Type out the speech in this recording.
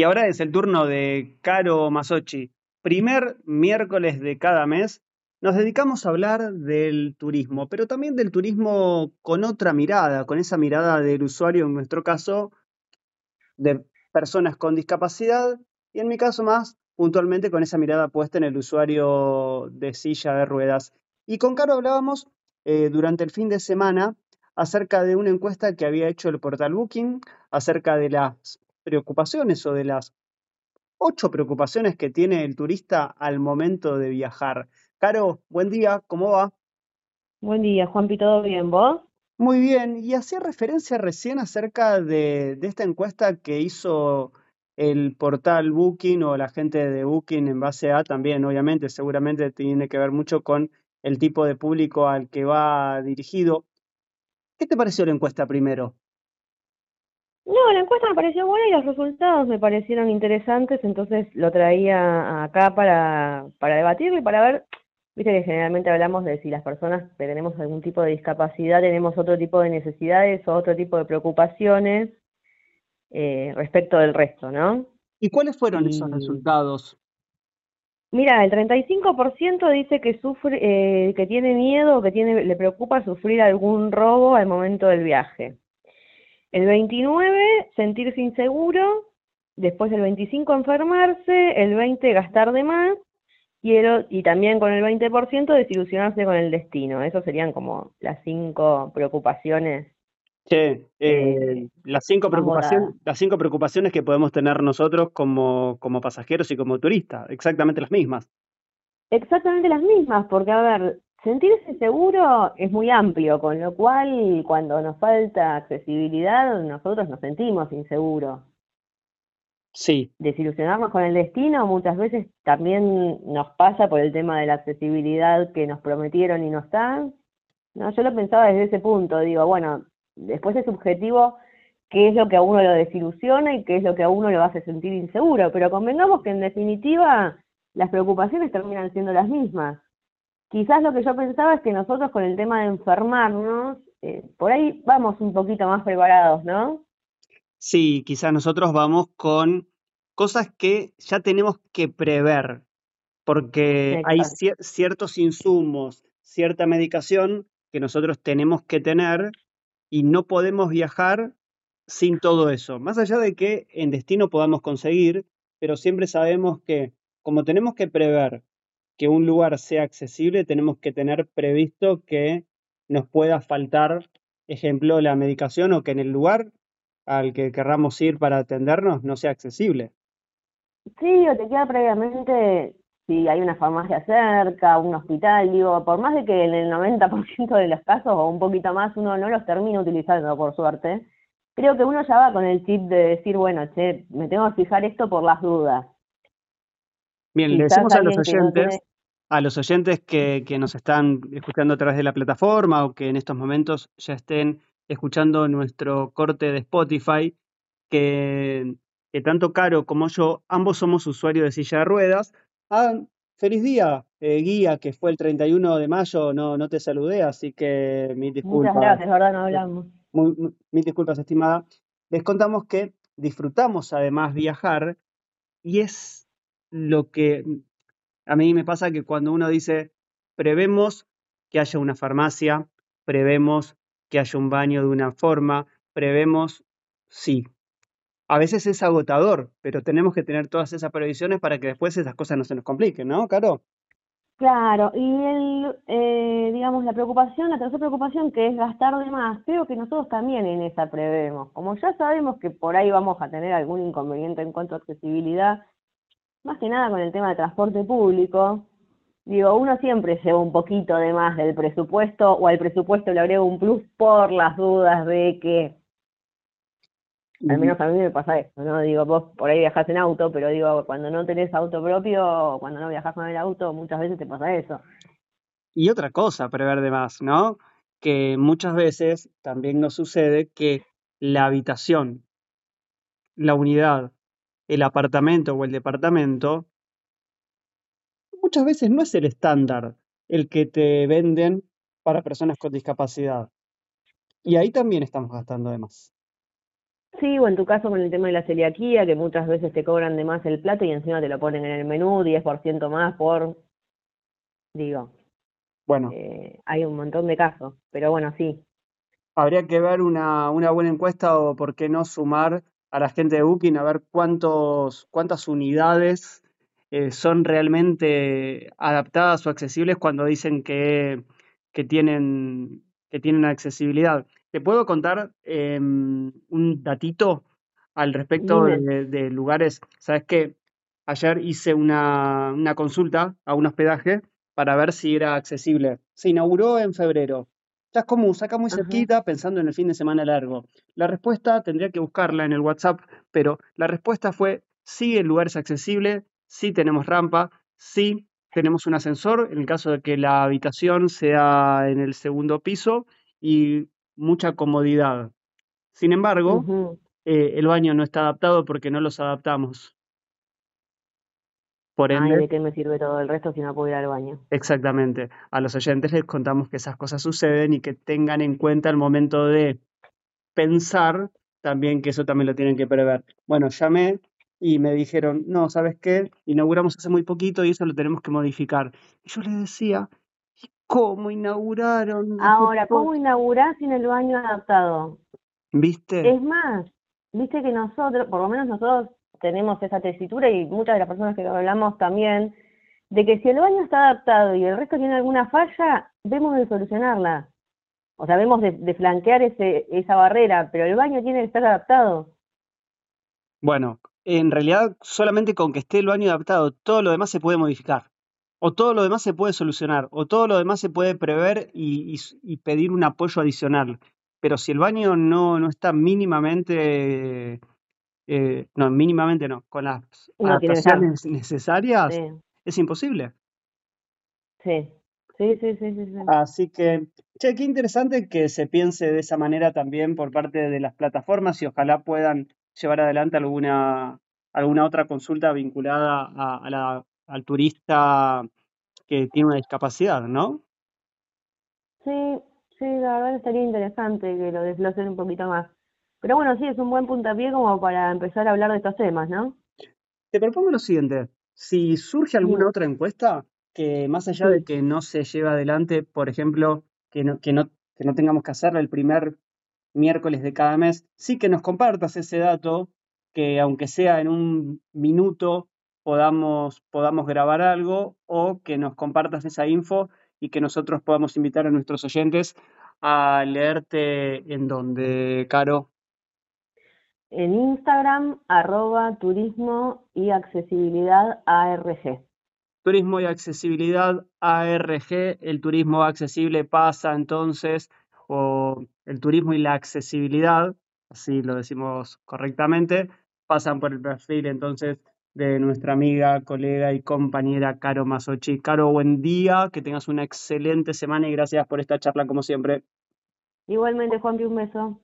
Y ahora es el turno de Caro Masochi. Primer miércoles de cada mes nos dedicamos a hablar del turismo, pero también del turismo con otra mirada, con esa mirada del usuario, en nuestro caso, de personas con discapacidad, y en mi caso más puntualmente con esa mirada puesta en el usuario de silla de ruedas. Y con Caro hablábamos eh, durante el fin de semana acerca de una encuesta que había hecho el portal Booking, acerca de las preocupaciones o de las ocho preocupaciones que tiene el turista al momento de viajar. Caro, buen día, ¿cómo va? Buen día, Juanpi, ¿todo bien? ¿Vos? Muy bien, y hacía referencia recién acerca de, de esta encuesta que hizo el portal Booking o la gente de Booking en base a también, obviamente, seguramente tiene que ver mucho con el tipo de público al que va dirigido. ¿Qué te pareció la encuesta primero? No, la encuesta me pareció buena y los resultados me parecieron interesantes, entonces lo traía acá para, para debatirlo y para ver, viste que generalmente hablamos de si las personas que tenemos algún tipo de discapacidad tenemos otro tipo de necesidades o otro tipo de preocupaciones eh, respecto del resto, ¿no? ¿Y cuáles fueron esos resultados? Mira, el 35% dice que sufre, eh, que tiene miedo, que tiene, le preocupa sufrir algún robo al momento del viaje. El 29, sentirse inseguro. Después el 25, enfermarse. El 20, gastar de más. Y, el, y también con el 20% desilusionarse con el destino. Esas serían como las cinco preocupaciones. Sí, eh, eh, las, cinco preocupaciones, las cinco preocupaciones que podemos tener nosotros como, como pasajeros y como turistas, exactamente las mismas. Exactamente las mismas, porque a ver, Sentirse seguro es muy amplio, con lo cual cuando nos falta accesibilidad nosotros nos sentimos inseguros. Sí. Desilusionarnos con el destino muchas veces también nos pasa por el tema de la accesibilidad que nos prometieron y no están. No, yo lo pensaba desde ese punto, digo, bueno, después es subjetivo qué es lo que a uno lo desilusiona y qué es lo que a uno lo hace sentir inseguro, pero convengamos que en definitiva las preocupaciones terminan siendo las mismas quizás lo que yo pensaba es que nosotros con el tema de enfermarnos, eh, por ahí vamos un poquito más preparados, ¿no? Sí, quizás nosotros vamos con cosas que ya tenemos que prever, porque hay ciertos insumos, cierta medicación que nosotros tenemos que tener y no podemos viajar sin todo eso. Más allá de que en destino podamos conseguir, pero siempre sabemos que como tenemos que prever que un lugar sea accesible, tenemos que tener previsto que nos pueda faltar, ejemplo, la medicación o que en el lugar al que querramos ir para atendernos no sea accesible. Sí, o te queda previamente si hay una farmacia cerca, un hospital, digo, por más de que en el 90% de los casos o un poquito más uno no los termina utilizando, por suerte, creo que uno ya va con el chip de decir, bueno, che, me tengo que fijar esto por las dudas. Bien, le decimos a los oyentes a los oyentes que, nos están escuchando a través de la plataforma o que en estos momentos ya estén escuchando nuestro corte de Spotify, que, tanto Caro como yo, ambos somos usuarios de silla de ruedas. Ah, feliz día, eh, guía, que fue el 31 de mayo, no, no te saludé, así que mil disculpas. Muchas gracias, verdad, no hablamos. mil disculpas, estimada. Les contamos que disfrutamos además viajar y es lo que a mí me pasa que cuando uno dice, prevemos que haya una farmacia, prevemos que haya un baño de una forma, prevemos, sí. A veces es agotador, pero tenemos que tener todas esas previsiones para que después esas cosas no se nos compliquen, ¿no, Caro? Claro, y el, eh, digamos, la preocupación, la tercera preocupación que es gastar de más, creo que nosotros también en esa prevemos. Como ya sabemos que por ahí vamos a tener algún inconveniente en cuanto a accesibilidad, más que nada con el tema de transporte público, digo, uno siempre lleva un poquito de más del presupuesto o al presupuesto le agrego un plus por las dudas de que, al menos a mí me pasa esto, ¿no? Digo, vos por ahí viajás en auto, pero digo, cuando no tenés auto propio, cuando no viajás con el auto, muchas veces te pasa eso. Y otra cosa, prever de más, ¿no? Que muchas veces también nos sucede que la habitación, la unidad el apartamento o el departamento, muchas veces no es el estándar el que te venden para personas con discapacidad. Y ahí también estamos gastando de más. Sí, o en tu caso con el tema de la celiaquía, que muchas veces te cobran de más el plato y encima te lo ponen en el menú, 10% más por, digo, Bueno, eh, hay un montón de casos, pero bueno, sí. habría que ver una, una buena encuesta o por qué no sumar a la gente de Booking a ver cuántos, cuántas unidades eh, son realmente adaptadas o accesibles cuando dicen que, que tienen, que tienen accesibilidad. Te puedo contar em, un datito al respecto de, de lugares. Sabes que ayer hice una, una consulta a un hospedaje para ver si era accesible. Se inauguró en febrero. Ya es común, saca muy Ajá. cerquita pensando en el fin de semana largo. La respuesta tendría que buscarla en el WhatsApp, pero la respuesta fue sí, el lugar es accesible, sí tenemos rampa, sí tenemos un ascensor en el caso de que la habitación sea en el segundo piso y mucha comodidad. Sin embargo, eh, el baño no está adaptado porque no los adaptamos. Por Ay, ende, ¿de qué me sirve todo el resto si no puedo ir al baño? exactamente, a los oyentes les contamos que esas cosas suceden y que tengan en cuenta el momento de pensar también que eso también lo tienen que prever. Bueno, llamé y me dijeron, no, ¿sabes qué? Inauguramos hace muy poquito y eso lo tenemos que modificar. Y yo les decía, ¿y cómo inauguraron? Ahora, poco?". ¿cómo inaugurás sin el baño adaptado? ¿Viste? Es más, viste que nosotros, por lo menos nosotros tenemos esa tesitura y muchas de las personas que hablamos también, de que si el baño está adaptado y el resto tiene alguna falla, vemos de solucionarla. O sea, vemos de, flanquear esa barrera, pero el baño tiene que estar adaptado. Bueno, en realidad solamente con que esté el baño adaptado, todo lo demás se puede modificar. O todo lo demás se puede solucionar, o todo lo demás se puede prever y, y pedir un apoyo adicional. Pero si el baño no, no está mínimamente, eh, no, mínimamente no, con las No adaptaciones necesarias, Sí, es imposible. sí, sí, sí, sí, sí. sí. Así que, che, qué interesante que se piense de esa manera también por parte de las plataformas y ojalá puedan llevar adelante alguna, alguna otra consulta vinculada a, a la, al turista que tiene una discapacidad, ¿no? Sí, sí, la verdad estaría interesante que lo desglosen un poquito más. Pero bueno, sí, es un buen puntapié como para empezar a hablar de estos temas, ¿no? Te propongo lo siguiente, si surge alguna otra encuesta que más allá de que no se lleve adelante, por ejemplo, que no, que no, que no tengamos que hacerla el primer miércoles de cada mes, sí que nos compartas ese dato, que aunque sea en un minuto podamos, podamos grabar algo o que nos compartas esa info y que nosotros podamos invitar a nuestros oyentes a leerte en donde, Caro. En Instagram, arroba turismo y accesibilidad ARG. Turismo y accesibilidad ARG, el turismo accesible pasa entonces, o el turismo y la accesibilidad, así lo decimos correctamente, pasan por el perfil entonces de nuestra amiga, colega y compañera Caro Masochi. Caro, buen día, que tengas una excelente semana y gracias por esta charla como siempre. Igualmente, Juanpi, un beso.